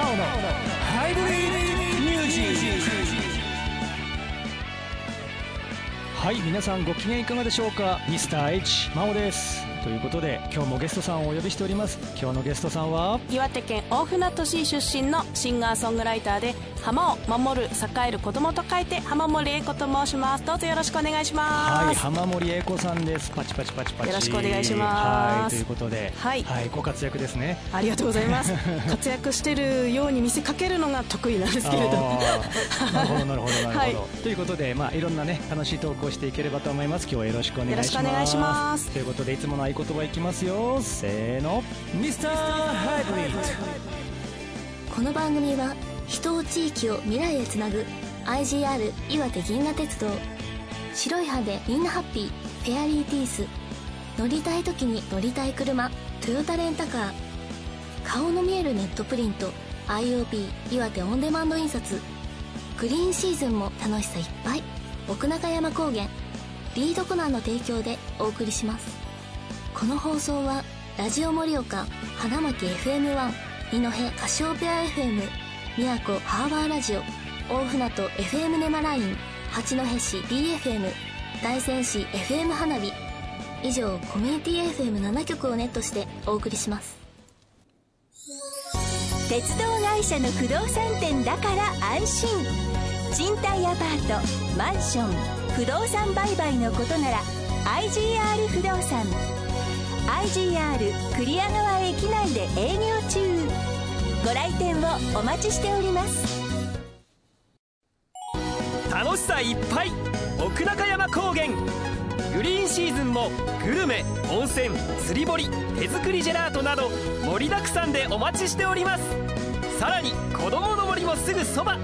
青のハイブリッドミュージック。はい皆さんご機嫌いかがでしょうか？ミスター h 真央です。ということで今日もゲストさんをお呼びしております。今日のゲストさんは？岩手県大船渡市出身のシンガーソングライターで浜を守る栄える子供と書いて浜森英子と申します。どうぞよろしくお願いします。はい浜森英子さんです。パチパチパチパチよろしくお願いします。はいということでははいい、ご活躍ですね。ありがとうございます。活躍してるように見せかけるのが得意なんですけれどなるほどなるほどなるほど、はい。ということでまあいろんなね楽しいトークをしていければと思います。今日はよろしくお願いします。よろしくお願いします。ということでいつもの合言葉いきますよ。せーの。ミスターハイブリこの番組は人を地域を未来へつなぐ IGR 岩手銀河鉄道。白い歯でみんなハッピー。フェアリーティース。乗りたい時に乗りたい車。トヨタレンタカー。顔の見えるネットプリント。IOP 岩手オンデマンド印刷。グリーンシーズンも楽しさいっぱい。奥中山高原。リードコナンの提供でお送りします。この放送はラジオ盛岡花巻 FM1 二戸カシオペア FM 宮古ハーバーラジオ大船渡 FM ネマライン八戸市 BFM 大仙市 FM 花火以上コミュニティ FM7 局をネットしてお送りします。鉄道会社の不動産店だから安心。賃貸アパートマンション不動産売買のことなら IGR 不動産。IGR 栗屋川駅内で営業中。ご来店をお待ちしております。楽しさいっぱい。奥中山高原。グリーンシーズンもグルメ温泉釣り堀手作りジェラートなど盛りだくさんでお待ちしております。さらに子供の森もすぐそば。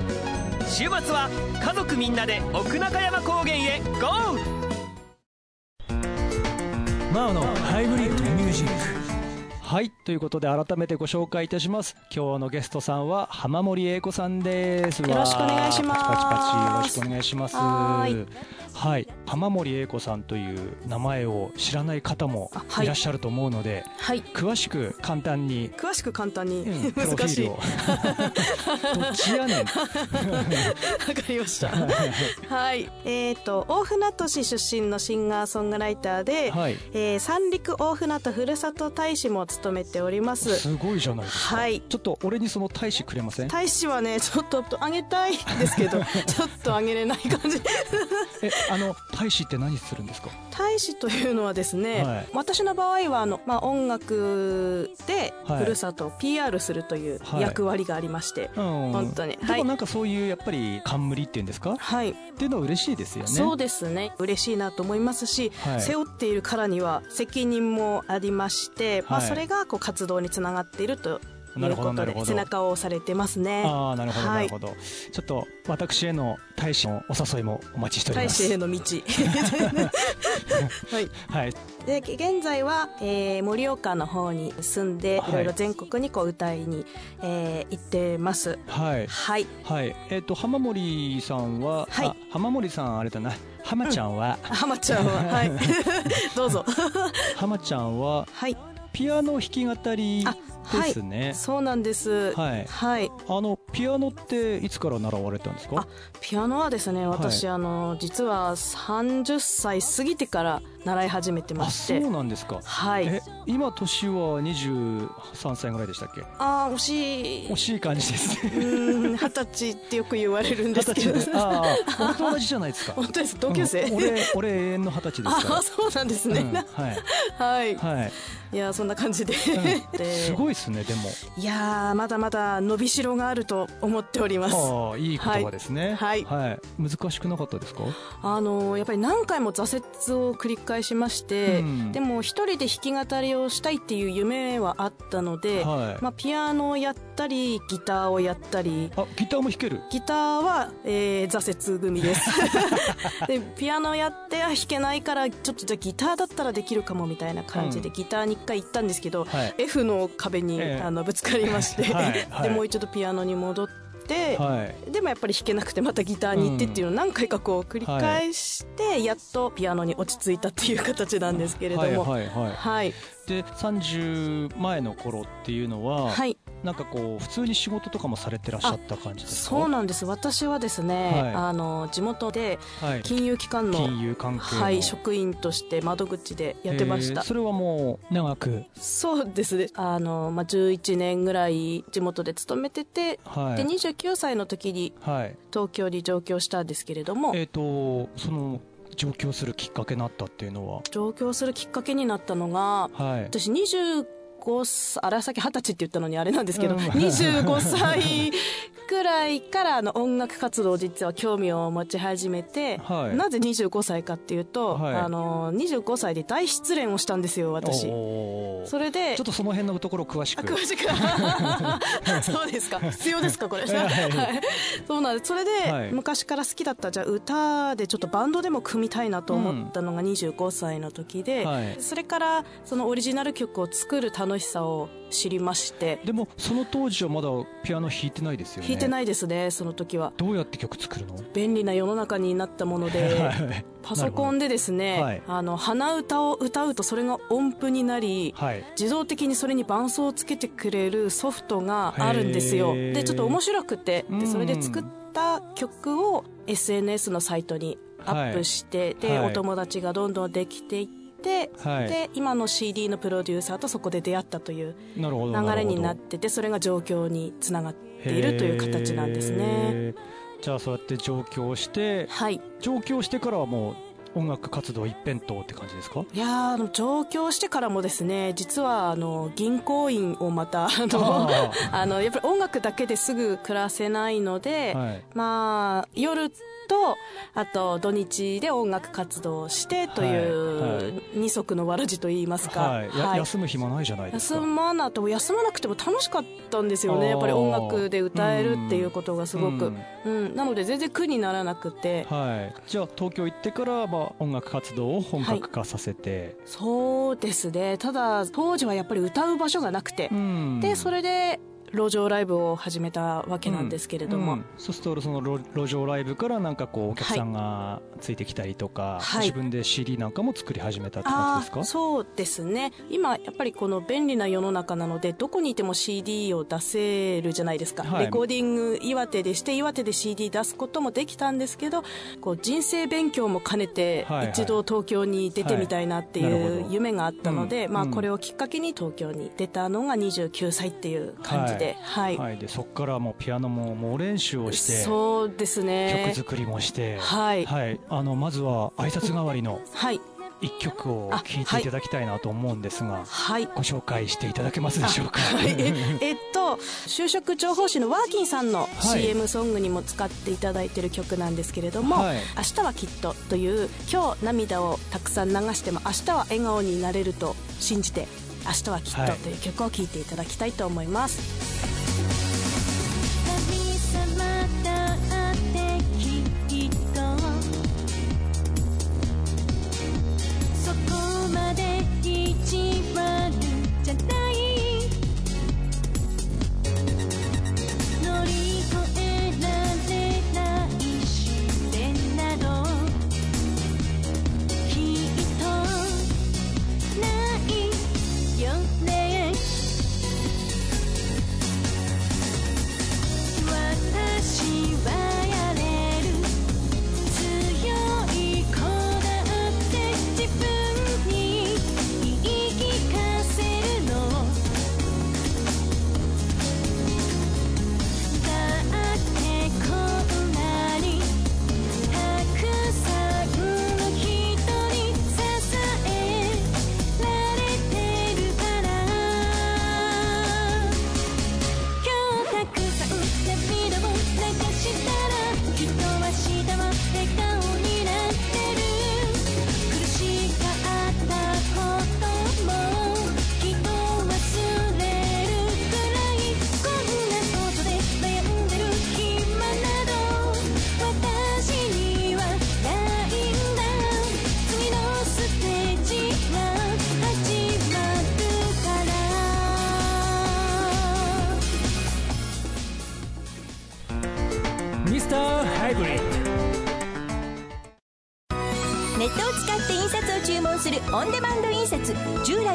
週末は家族みんなで奥中山高原へゴー！マオのハイブリッドミュージックはいということで改めてご紹介いたします。今日のゲストさんは浜森英子さんです。よろしくお願いします。パチパチパチよろしくお願いしますはーい。はい浜森英子さんという名前を知らない方もい。いらっしゃると思うので、はい。詳しく簡単に詳しく簡単に、うん プロフィ難しいールを。どっちやねん。わかりました。はい。えっ、と、大船渡市出身のシンガーソングライターで、はい。えー三陸大船渡ふるさと大使も務めております。すごいじゃないですか、はい。ちょっと俺にその大使くれません？大使はね、ちょっとあげたいですけど、ちょっとあげれない感じ。えあの大使って何するんですか？大使というのはですね、はい。私の場合はあの、まあ、音楽ではい。ふるさとを PR するというはい。役割がありまして、うん。本当に。ではい。もなんかそういうやっぱり冠っていうんですか？はい、っていうのは嬉しいですよね。そうですね。嬉しいなと思いますし、はい。背負っているからには責任もありまして、まあ、はい。それがこう活動につながっているといなるうことで背中を押されてますね。ああなるほどはないるほど、ちょっと私への大使のお誘いもお待ちしており大ます。使への道。はい。はい。で現在は、えー盛岡の方に住んで、はい。いろいろ全国にこう歌いに、えー行ってます。はい。はい。はい。えっ、と浜森さんは、はい。あ浜森さんあれだな。浜ちゃんは、浜ちゃんは。はい。どうぞ。浜ちゃんははい。ピアノ弾き語りですね、そうなんです。はい。はい。あのピアノっていつから習われたんですか？あピアノはですね私、はあの実は30歳過ぎてから習い始めてまあして。そうなんですか。はい。え今年は23歳ぐらいでしたっけ？あー惜しい。惜しい感じです。二十歳ってよく言われるんですけど。二十歳で。ああ俺と 同じじゃないですか。本当です。同級生、うん。俺俺永遠の二十歳ですかああそうなんですね、ら、うんはい。はい、はい、いやそんな感じで、うん、ですごいですねでも。いやーまだまだ伸びしろがあると思っております。ああいい言葉ですね。はい。難しくなかったですか？あのやっぱり何回も挫折を繰り返しまして、うん。でも一人で弾き語りをしたいっていう夢はあったので、はい。まあ、ピアノをやったりギターをやったり。あギターも弾ける？ギターは、えー挫折組です。でピアノやってあ弾けないからちょっとじゃあギターだったらできるかもみたいな感じで、うん。ギターに一回行ったんですけど、はい。F の壁に、ええ。あのぶつかりまして、はいはい。でもう一度ピアノに戻って、はい。でもやっぱり弾けなくてまたギターに行ってっていうのを何回かこう繰り返して、やっとピアノに落ち着いたっていう形なんですけれども、はい。はい。はい。はいで30前の頃っていうのは、はい。なんかこう普通に仕事とかもされてらっしゃった感じですか？そうなんです。私はですね、はい。あの地元ではい、金融機関の金融関係の。はい、職員として窓口でやってました。それはもう長く？そうですね。あの、まあ、11年ぐらい地元で勤めてて、はい。で29歳の時にはい。東京に上京したんですけれども。えっ、とその上京するきっかけになったっていうのは？上京するきっかけになったのがはい。私25歳あれさっき二十歳って言ったのにあれなんですけど、うん。25歳くらいからあの音楽活動実は興味を持ち始めて、はい。なぜ25歳かっていうと、はい。あの25歳で大失恋をしたんですよ私。それでちょっとその辺のところ詳しく。あ詳しく。そうですか。必要ですかこれ、はい。はいそうなんです。それで、はい。昔から好きだったじゃあ歌でちょっとバンドでも組みたいなと思ったのが25歳の時で、はい。それからそのオリジナル曲を作る楽しさを知りましてでもその当時はまだピアノ弾いてないですよね弾いてないですねその時は。どうやって曲作るの？便利な世の中になったもので はい。パソコンでですね、はい。あの鼻歌を歌うとそれが音符になり、はい。自動的にそれに伴奏をつけてくれるソフトがあるんですよ。でちょっと面白くてうん。でそれで作った曲を SNS のサイトにアップして、で、はい。お友達がどんどんできていって、はい。で今の CD のプロデューサーとそこで出会ったという流れになっるててそれが状況につながっているという形なんですね。じゃあそうやって上京してはい。上京してからはもう音楽活動一辺倒って感じですか？いやーあの上京してからもですね実はあの銀行員をまたあのああのやっぱり音楽だけですぐ暮らせないので、はい。まあ夜とあと土日で音楽活動をしてといはいはう二足のわらじといいますか、はい。やはい。休む暇ないじゃないですか。休まなと休まなくても楽しかったんですよね。やっぱり音楽で歌えるっていうことがすごく、うん。なので全然苦にならなくて。はい。じゃあ東京行ってからまあ音楽活動を本格化させて、そうですね。ただ当時はやっぱり歌う場所がなくて、うん。でそれで路上ライブを始めたわけなんですけれども、うんそうするとその路路上ライブからなんかこうお客さんがついてきたりとか、はい。自分で CD なんかも作り始めたって感あじですか？あそうですね。今やっぱりこの便利な世の中なのでどこにいても CD を出せるじゃないですか、はい。レコーディング岩手でして岩手で CD 出すこともできたんですけどこう人生勉強も兼ねてはいはい。一度東京に出てみたいなってはい。う夢があったので、まあ、うん。うんこれをきっかけに東京に出たのが29歳っていう感じで、はい。はい、でそこからもうピアノも猛練習をしてそうですね。曲作りもして、はい。あのまずは挨拶代わりのはい。一曲をあ聴いていただきたいなと思うんですが、はい。ご紹介していただけますでしょうか？はい、ええっと就職情報誌のワーキンさんのはい。CM ソングにも使っていただいてる曲なんですけれども「はい。明日はきっと」という今日涙をたくさん流しても明日は笑顔になれると信じて「明日はきっと」はいという曲を聴いていただきたいと思います。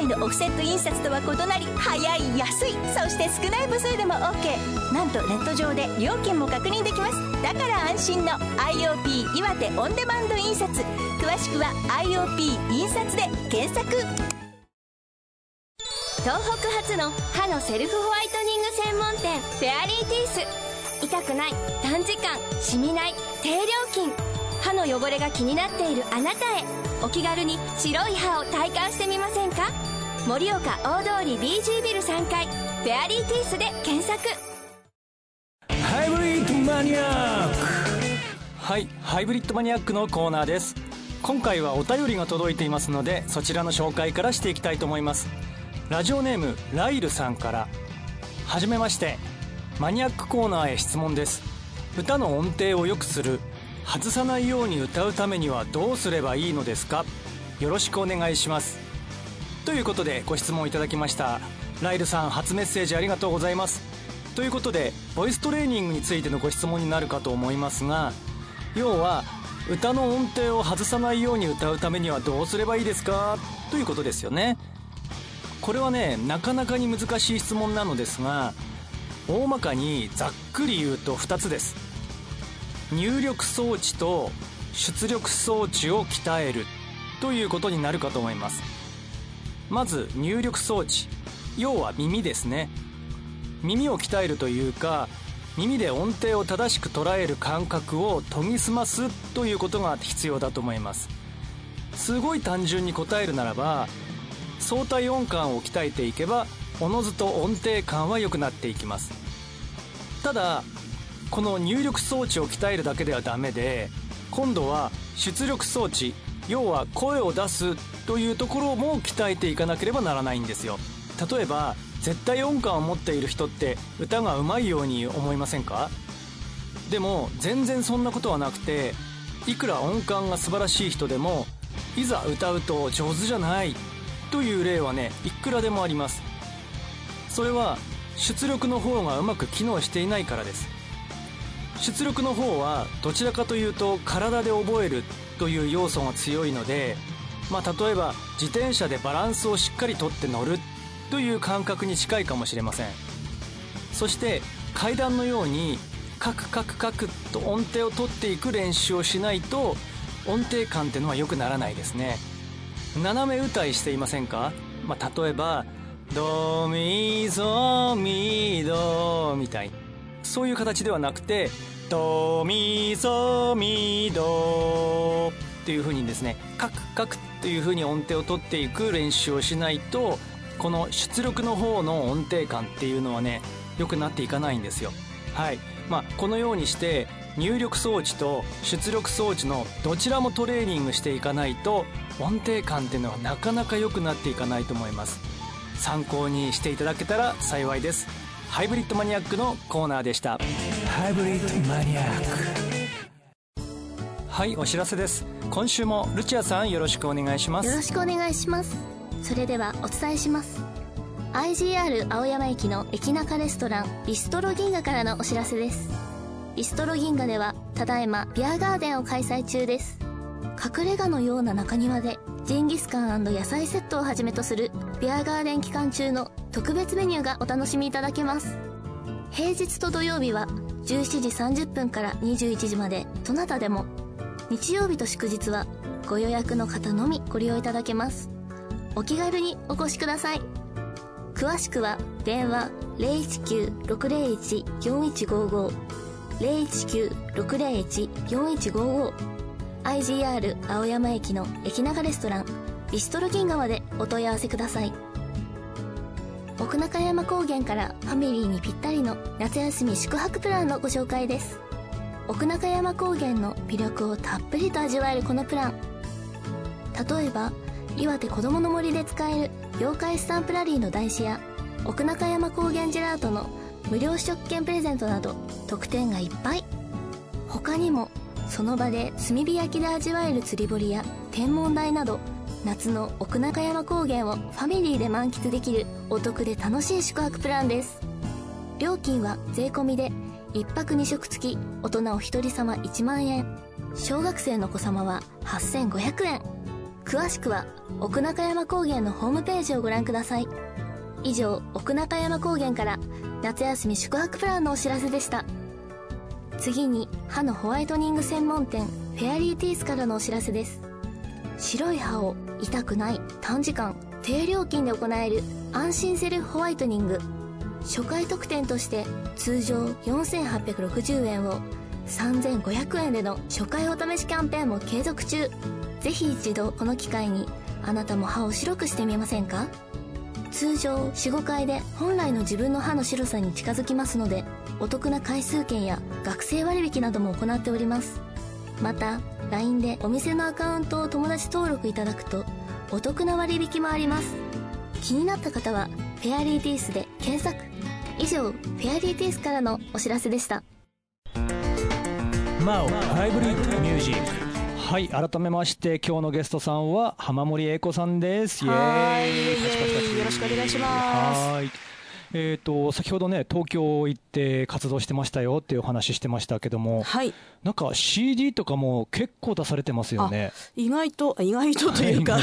従来のオフセット印刷とは異なり早い安いそして少ない部数でも OK なんとネット上で料金も確認できます。だから安心の IOP 岩手オンデマンド印刷。詳しくは IOP 印刷で検索。東北初の歯のセルフホワイトニング専門店フェアリーティース。痛くない短時間しみない低料金。歯の汚れが気になっているあなたへ。お気軽に白い歯を体感してみませんか？盛岡大通り BG ビル3階フェアリーティースで検索。ハイブリッドマニアック。はいハイブリッドマニアックのコーナーです。今回はお便りが届いていますのでそちらの紹介からしていきたいと思います。ラジオネームライルさんから。はじめまして。マニアックコーナーへ質問です。歌の音程を良くする。外さないように歌うためにはどうすればいいのですか？よろしくお願いします。ということでご質問いただきました。ライルさん初メッセージありがとうございます。ということでボイストレーニングについてのご質問になるかと思いますが要は歌の音程を外さないように歌うためにはどうすればいいですか？ということですよね。これはねなかなかに難しい質問なのですが大まかにざっくり言うと2つです。入力装置と出力装置を鍛えるということになるかと思います。まず入力装置。要は耳ですね。耳を鍛えるというか耳で音程を正しく捉える感覚を研ぎ澄ますということが必要だと思います。すごい単純に答えるならば相対音感を鍛えていけばおのずと音程感は良くなっていきます。ただこの入力装置を鍛えるだけではダメで今度は出力装置要は声を出すというところも鍛えていかなければならないんですよ。例えば絶対音感を持っている人って歌が上手いように思いませんか？でも全然そんなことはなくていくら音感が素晴らしい人でもいざ歌うと上手じゃないという例はねいくらでもあります。それは出力の方がうまく機能していないからです。出力の方はどちらかというと体で覚えるという要素が強いのでまあ例えば自転車でバランスをしっかりとって乗るという感覚に近いかもしれません。そして階段のようにカクカクカクと音程を取っていく練習をしないと音程感ってのは良くならないですね。斜め歌いしていませんか、まあ、例えばドミソミドみたいそういう形ではなくてドミソミドっていう風にですねカクカクっていう風に音程を取っていく練習をしないとこの出力の方の音程感っていうのはね良くなっていかないんですよ。はい。まあこのようにして入力装置と出力装置のどちらもトレーニングしていかないと音程感っていうのはなかなか良くなっていかないと思います。参考にしていただけたら幸いです。ハイブリッドマニアックのコーナーでした。ハイブリッドマニアック。はいお知らせです。今週もルチアさんよろしくお願いします。よろしくお願いします。それではお伝えします。IGR 青山駅の駅中レストランビストロ銀河からのお知らせです。ビストロ銀河ではただいまビアガーデンを開催中です。隠れ家のような中庭でジンギスカン野菜セットをはじめとするビアガーデン期間中の特別メニューがお楽しみいただけます。平日と土曜日は17時30分から21時までどなたでも。日曜日と祝日はご予約の方のみご利用いただけます。お気軽にお越しください。詳しくは電話019-601-4155 019-601-4155 IGR 青山駅の駅長レストランビストロ銀河までお問い合わせください。奥中山高原からファミリーにぴったりの夏休み宿泊プランのご紹介です。奥中山高原の魅力をたっぷりと味わえるこのプラン。例えば岩手子どもの森で使える妖怪スタンプラリーの台紙や奥中山高原ジェラートの無料試食券プレゼントなど特典がいっぱい。他にもその場で炭火焼きで味わえる釣り堀や天文台など夏の奥中山高原をファミリーで満喫できるお得で楽しい宿泊プランです。料金は税込みで1泊2食付き大人お一人様1万円。小学生の子様は8500円。詳しくは奥中山高原のホームページをご覧ください。以上奥中山高原から夏休み宿泊プランのお知らせでした。次に歯のホワイトニング専門店フェアリーティースからのお知らせです。白い歯を痛くない短時間低料金で行える安心セルフホワイトニング。初回特典として通常4860円を3500円での初回お試しキャンペーンも継続中。ぜひ一度この機会にあなたも歯を白くしてみませんか？通常45回で本来の自分の歯の白さに近づきますのでお得な回数券や学生割引なども行っております。また LINE でお店のアカウントを友達登録いただくとお得な割引もあります。気になった方はフェアリーティースで検索。以上フェアリーティースからのお知らせでした。マオハイブリッドミュージックはい改めまして今日のゲストさんは浜森英子さんです。イエはいーイ。よろしくお願いします。はいえー、と先ほどね東京行って活動してましたよっていうお話してましたけどもはい。なんか CD とかも結構出されてますよね。意外と意外とというか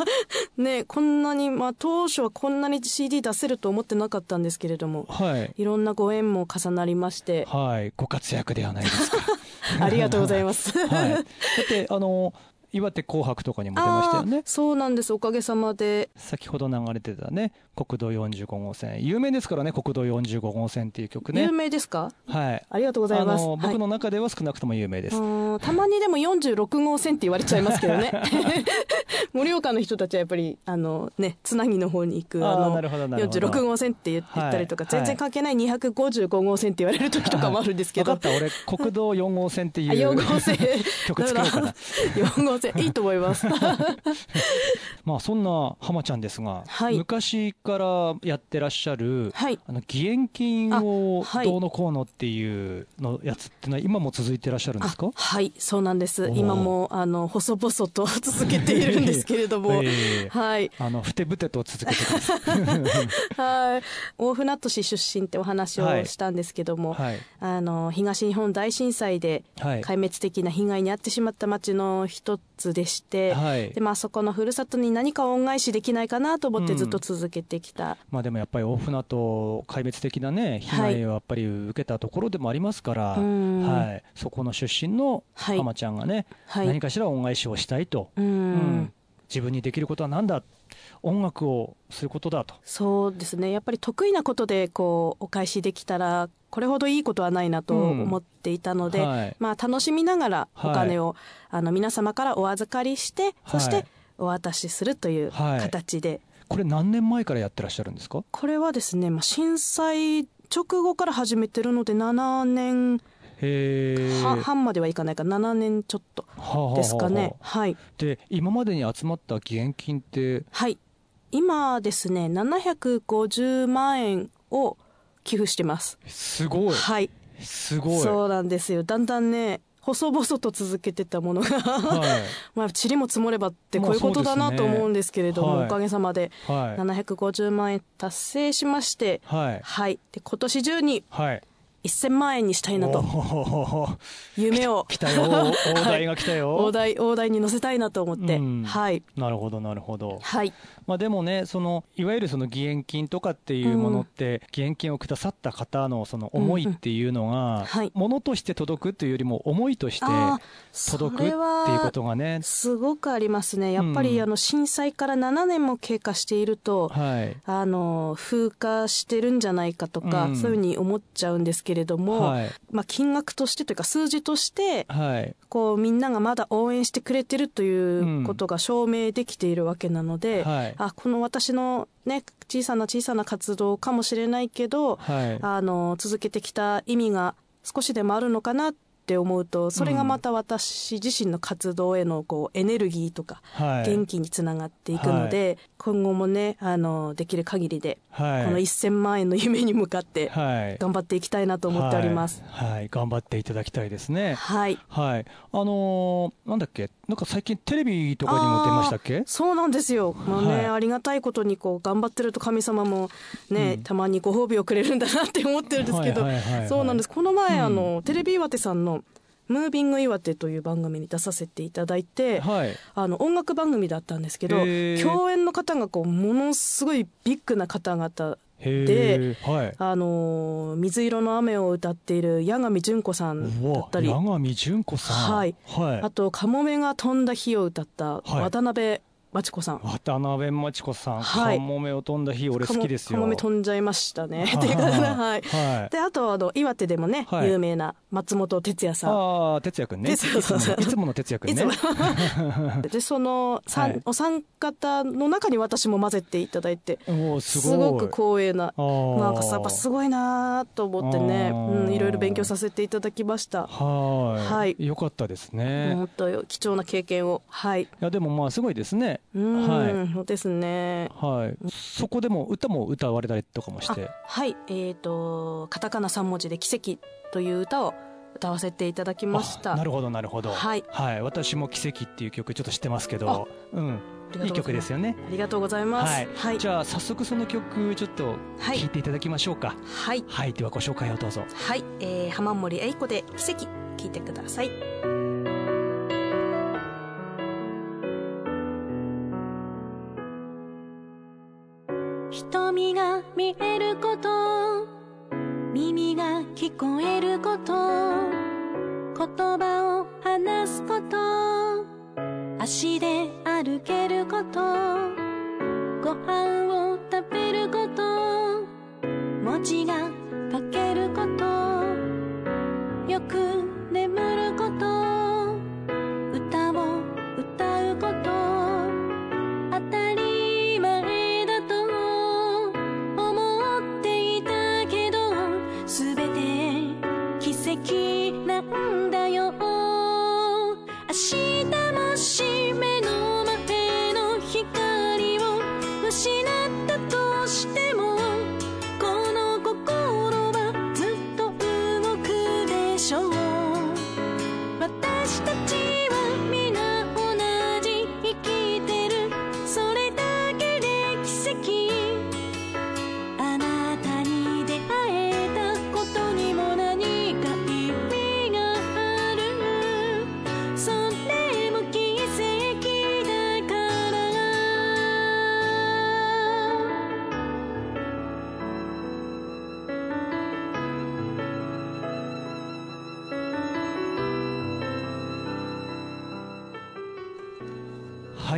ねこんなにまあ当初はこんなに CD 出せると思ってなかったんですけれどもはい。いろんなご縁も重なりましてはい。ご活躍ではないですか。ありがとうございます。はい。だってあの岩手紅白とかにも出ましたよね。そうなんです。おかげさまで。先ほど流れてたね国道45号線。有名ですからね国道45号線っていう曲ね。有名ですか？はい。ありがとうございます。僕の中では少なくとも有名です、たまにでも46号線って言われちゃいますけどね。盛岡の人たちはやっぱりあのねつなぎの方に行くあーあのなるほどなるほど。46号線って言言ったりとか、はい。全然関係ない255号線って言われる時とかもあるんですけど、分かった。俺国道4号線っていあう4号線。曲作ろうかな。4号線いいと思います。まあそんな浜ちゃんですが、はい。昔からやってらっしゃる、はい。あの義援金をどうのこうのっていうのやつってのは今も続いてらっしゃるんですか？あはいそうなんです。今もあの細々と続けているんですけれども、ええ。はい。あのふてぶてと続けてくださいはい。大船渡市出身ってお話をしたんですけども、はい。あの東日本大震災ではい。壊滅的な被害に遭ってしまった町の一つでして、はい。でまあ、そこのふるさとに何か恩返しできないかなと思ってずっと続けてきた、まあでもやっぱり大船渡壊滅的なね被害をやっぱり受けたところでもありますから、うん。はい、そこの出身のはい。浜ちゃんがね、はい。何かしら恩返しをしたいと、うん。うん。自分にできることは何だ音楽をすることだと。そうですね。やっぱり得意なことでこうお返しできたらこれほどいいことはないなとうん。思っていたので、はい。まあ、楽しみながらはい。お金を、あの皆様からお預かりして、そしてお渡しするというはい。形で、これ何年前からやってらっしゃるんですか？これはですね、まあ、震災直後から始めてるので7年半まではいかないか7年ちょっとですかね。はい。で今までに集まった義援金って？はい。今ですね750万円を寄付してます。すごい。はい。すごい。そうなんですよ。だんだんね細々と続けてたものが、はい。まあ塵も積もればってこういうことだなと思うんですけれども、まあねはい。おかげさまではい。750万円達成しまして。はい。はい。で今年中にはい1000万円にしたいなと。夢を。来たよ。大台が来たよ、大台大台に乗せたいなと思って、うん。はい。なるほどなるほど。はい。まあでもねそのいわゆるその義援金とかっていうものって、義援金をくださった方のその思いっていうのが、はい。ものとして届くというよりも思いとしてあ届くっていうことがね。すごくありますね。やっぱり、うん。あの震災から7年も経過していると、はい。あの風化してるんじゃないかとか、うん。そういうふうに思っちゃうんですけれども、はい。まあ、金額としてというか数字としてはい。こうみんながまだ応援してくれてるということが証明できているわけなので、はい。あこの私の、ね、小さな小さな活動かもしれないけど、はい。あの続けてきた意味が少しでもあるのかなって思うとそれがまた私自身の活動へのこうエネルギーとかはい。元気につながっていくので、今後もねあのできる限りで、はい。この1000万円の夢に向かってはい。頑張っていきたいなと思っております。はい、はい。頑張っていただきたいですね。はい。はい。あのーなんだっけ？なんか最近テレビとかにも出ましたっけ？そうなんですよ、まあねはい。ありがたいことにこう頑張ってると神様もね、うん。たまにご褒美をくれるんだなって思ってるんですけど、はいはいはいはいそうなんです。この前、うん。あのテレビ岩手さんのムービング岩手という番組に出させていただいて、はい。あの音楽番組だったんですけど共演の方がこうものすごいビッグな方々へえはい。あのー水色の雨を歌っている八神純子さんだったり。八神純子さん。はい。はい。あと「かもめが飛んだ日」を歌ったはい。渡辺真知子さん、渡辺真知子さん、はい。カモメを飛んだ日俺好きですよ。かもめ飛んじゃいましたね。はい。っていうかなはい。はい。であとあの岩手でもね、はい。有名な松本哲也さん。ああ哲也くんね。哲也さん。いつもの哲也くんね。でそのお三方の中に私も混ぜていただいてすすごい。ごく光栄ななんかさやっぱすごいなと思ってね、うん、いろいろ勉強させていただきました。はい。はい。よかったですね、い本当貴重な経験を。はいやでもまあすごいですねうん、はい。そうですね。はい。そこでも歌も歌われたりとかもして？はい。えっ、とカタカナ3文字で「奇跡」という歌を歌わせていただきました。あなるほどなるほど。はい。私も奇跡っていう曲ちょっと知ってますけど。うん。いい曲ですよね。ありがとうございます。はい、はい。じゃあ早速その曲ちょっとはい。聴いていただきましょうか。はい。はい、ではご紹介をどうぞ。はい、えー、浜森英子で「奇跡」聞いてください瞳が見えること。耳が聞こえること。言葉を話すこと。足で歩けること。ご飯を食べること。文字が書けること。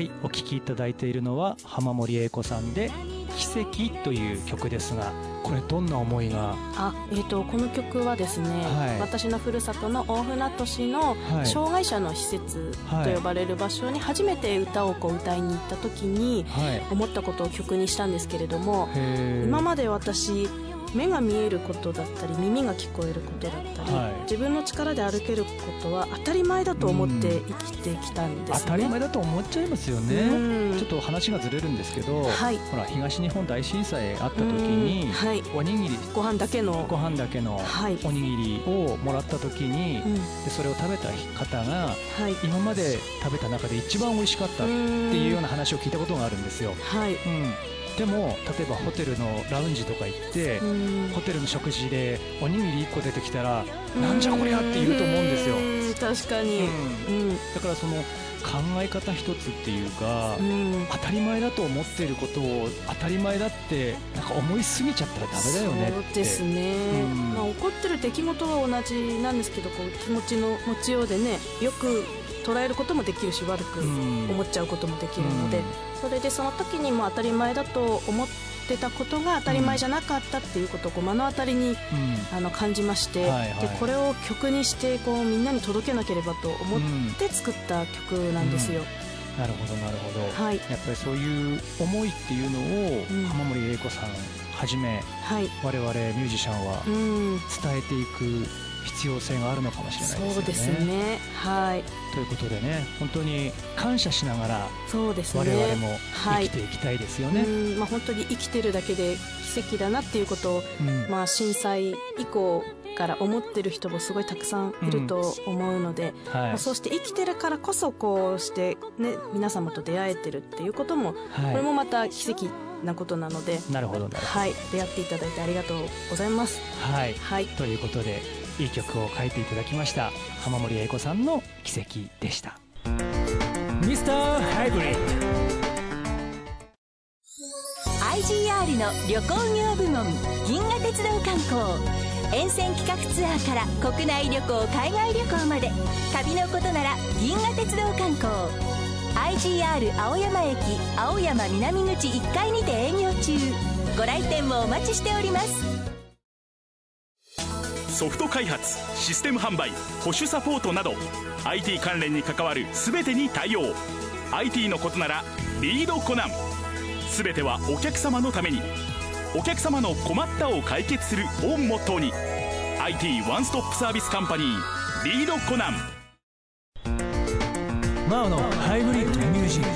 はいお聴きいただいているのは浜森英子さんで「奇跡」という曲ですがこれどんな思いが？あ、えー、とこの曲はですね、はい。私のふるさとの大船渡市のはい。障害者の施設と呼ばれる場所に初めて歌をこう歌いに行った時にはい。思ったことを曲にしたんですけれども今まで私目が見えることだったり耳が聞こえることだったり、はい。自分の力で歩けることは当たり前だと思って生きてきたんですね。当たり前だと思っちゃいますようねん。ちょっと話がずれるんですけど、はい。ほら東日本大震災あった時にうん。はい。おにぎりご飯だけの。ご飯だけのはい。おにぎりをもらった時に、うん。でそれを食べた方がはい。今まで食べた中で一番美味しかったっていうような話を聞いたことがあるんですよ、はい。うん、でも例えばホテルのラウンジとか行って、うん。ホテルの食事でおにぎり1個出てきたらなんじゃこりゃって言うと思うんですよ、うん。確かに。うん。だからその考え方一つっていうか、うん。当たり前だと思っていることを当たり前だってなんか思いすぎちゃったらダメだよねって。そうですね、うん。まあ、起こってる出来事は同じなんですけどこう気持ちの持ちようでねよく捉えることもできるし悪くうん。思っちゃうこともできるので、うん。それでその時にも当たり前だと思ってたことが当たり前じゃなかったっていうことをこう目の当たりにうん。あの感じまして、でこれを曲にしてこうみんなに届けなければと思って作った曲なんですよ。なるほどなるほど、はい。やっぱりそういう思いっていうのを、うん。浜森英子さんはじめはい、我々ミュージシャンはうん。伝えていく必要性があるのかもしれないですよね。そうですね。はい。ということでね本当に感謝しながらそうですね。我々もはい生きていきたいですよね。うん。まあ、本当に生きてるだけで奇跡だなっていうことを、うん。まあ、震災以降から思ってる人もすごいたくさんいると思うので、はい。まあ、そうして生きてるからこそこうして、ね、皆様と出会えてるっていうことも、はい。これもまた奇跡なことなので、なるほどはい、出会っていただいてありがとうございます。ど。はい。はい、ということでいい曲を書いていただきました。浜森英子さんの奇跡でした。ミスターハイブリッド IGR の旅行業部門銀河鉄道観光。沿線企画ツアーから国内旅行海外旅行まで。旅のことなら銀河鉄道観光。IGR 青山駅青山南口1階にて営業中。ご来店もお待ちしておりますソフト開発システム販売保守サポートなど IT 関連に関わる全てに対応。IT のことならリードコナン。全てはお客様のために。お客様の困ったを解決するをモットーに。IT ワンストップサービスカンパニーリードコナン。マオのハイブリッドミュージック。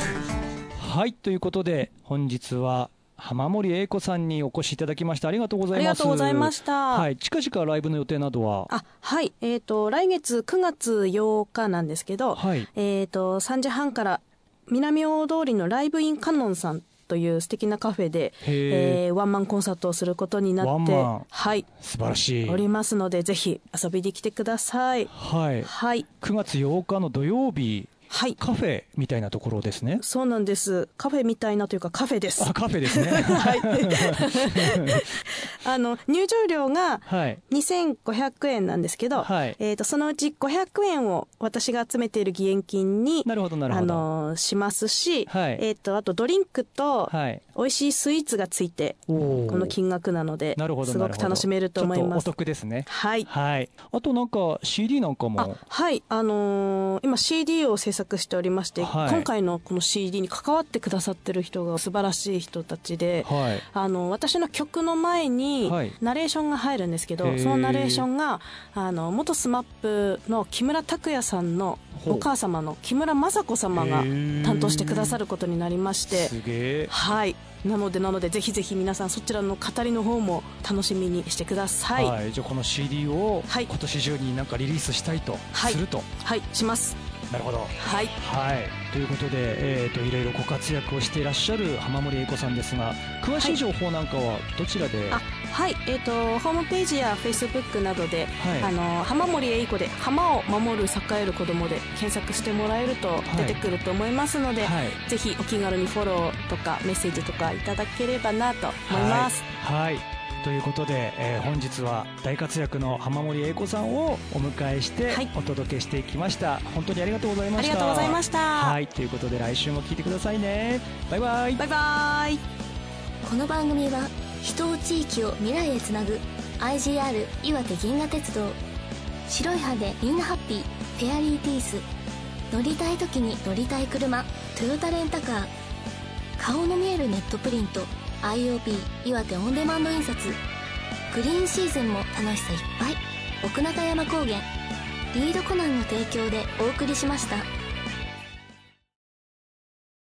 はいということで本日は浜森英子さんにお越しいただきました。ありがとうございます。ありがとうございました。はい。近々ライブの予定などは？あはい。えっ、と来月9月8日なんですけど、はい。えっ、と3時半から南大通りのライブインカノンさんという素敵なカフェで、えーワンマンコンサートをすることになってはい。素晴らしい。おりますのでぜひ遊びに来てください。はい。はい。9月8日の土曜日はい。カフェみたいなところですね。そうなんです。カフェみたいなというかカフェです。あカフェですね。はい。あの入場料がはい。2500円なんですけど、はい。えー、とそのうち500円を私が集めている義援金になるほどなるほど。あのしますし、はい。えー、とあとドリンクとはい。美味しいスイーツがついてこの金額なのでなるほどすごく楽しめると思います。お得ですね。はい。はい。あとなんか CD なんかあもはい。あのー今 CD を制作しておりまして、はい。今回のこの CD に関わってくださってる人が素晴らしい人たちで、はい。あの私の曲の前にはい。ナレーションが入るんですけど、へー。そのナレーションがあの元スマップの木村拓哉さんのお母様の木村雅子様が担当してくださることになりましてすげえ。はい。なのでなのでぜひぜひ皆さんそちらの語りの方も楽しみにしてください。はい、じゃあこの CD をはい今年中になんかリリースしたいと、はいするとしますなるほど。はい。はい。ということで、えー、といろいろご活躍をしていらっしゃる浜森英子さんですが詳しい情報なんかはどちらで、あはい。えっ、とホームページやフェイスブックなどで、はい。あの浜森英子で「浜を守る栄える子供で検索してもらえると出てくると思いますので、はい。ぜひお気軽にフォローとかメッセージとかいただければなと思います。はい、はいということで、えー本日は大活躍の浜森英子さんをお迎えしてはい。お届けしていきました、本当にありがとうございました。ありがとうございました。はい。ということで来週も聞いてくださいね。バイバイ。バイバイ。この番組は人を地域を未来へつなぐ IGR 岩手銀河鉄道。白い歯でみんなハッピー。フェアリーティース。乗りたい時に乗りたい車。トヨタレンタカー。顔の見えるネットプリント IOP 岩手オンデマンド印刷。グリーンシーズンも楽しさいっぱい。奥中山高原。リードコナンの提供でお送りしました。